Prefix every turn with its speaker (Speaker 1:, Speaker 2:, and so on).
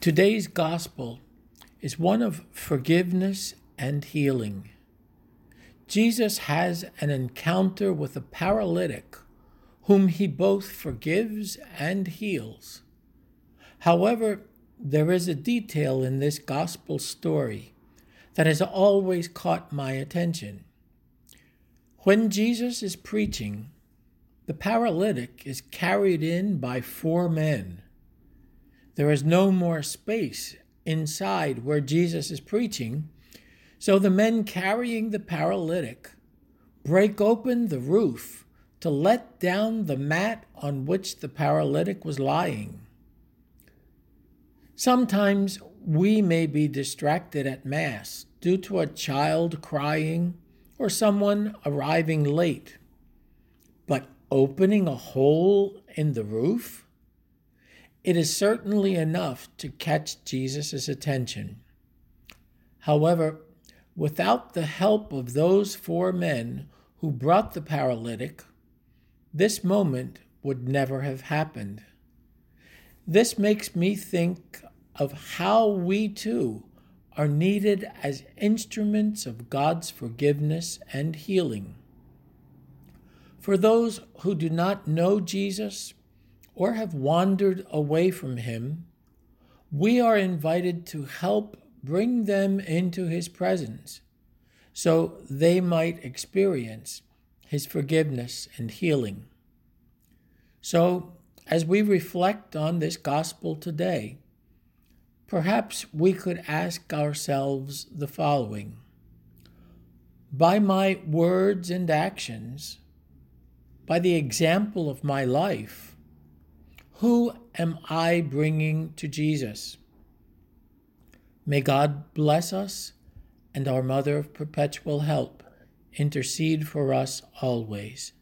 Speaker 1: Today's gospel is one of forgiveness and healing. Jesus has an encounter with a paralytic whom he both forgives and heals. However, there is a detail in this gospel story that has always caught my attention. When Jesus is preaching, the paralytic is carried in by four men. There is no more space inside where Jesus is preaching, so the men carrying the paralytic break open the roof to let down the mat on which the paralytic was lying. Sometimes we may be distracted at Mass due to a child crying or someone arriving late. But opening a hole in the roof? It is certainly enough to catch Jesus' attention. However, without the help of those four men who brought the paralytic, this moment would never have happened. This makes me think of how we too are needed as instruments of God's forgiveness and healing. For those who do not know Jesus or have wandered away from him, we are invited to help bring them into his presence so they might experience his forgiveness and healing. So, as we reflect on this gospel today, perhaps we could ask ourselves the following By my words and actions, by the example of my life, who am I bringing to Jesus? May God bless us and our Mother of Perpetual Help intercede for us always.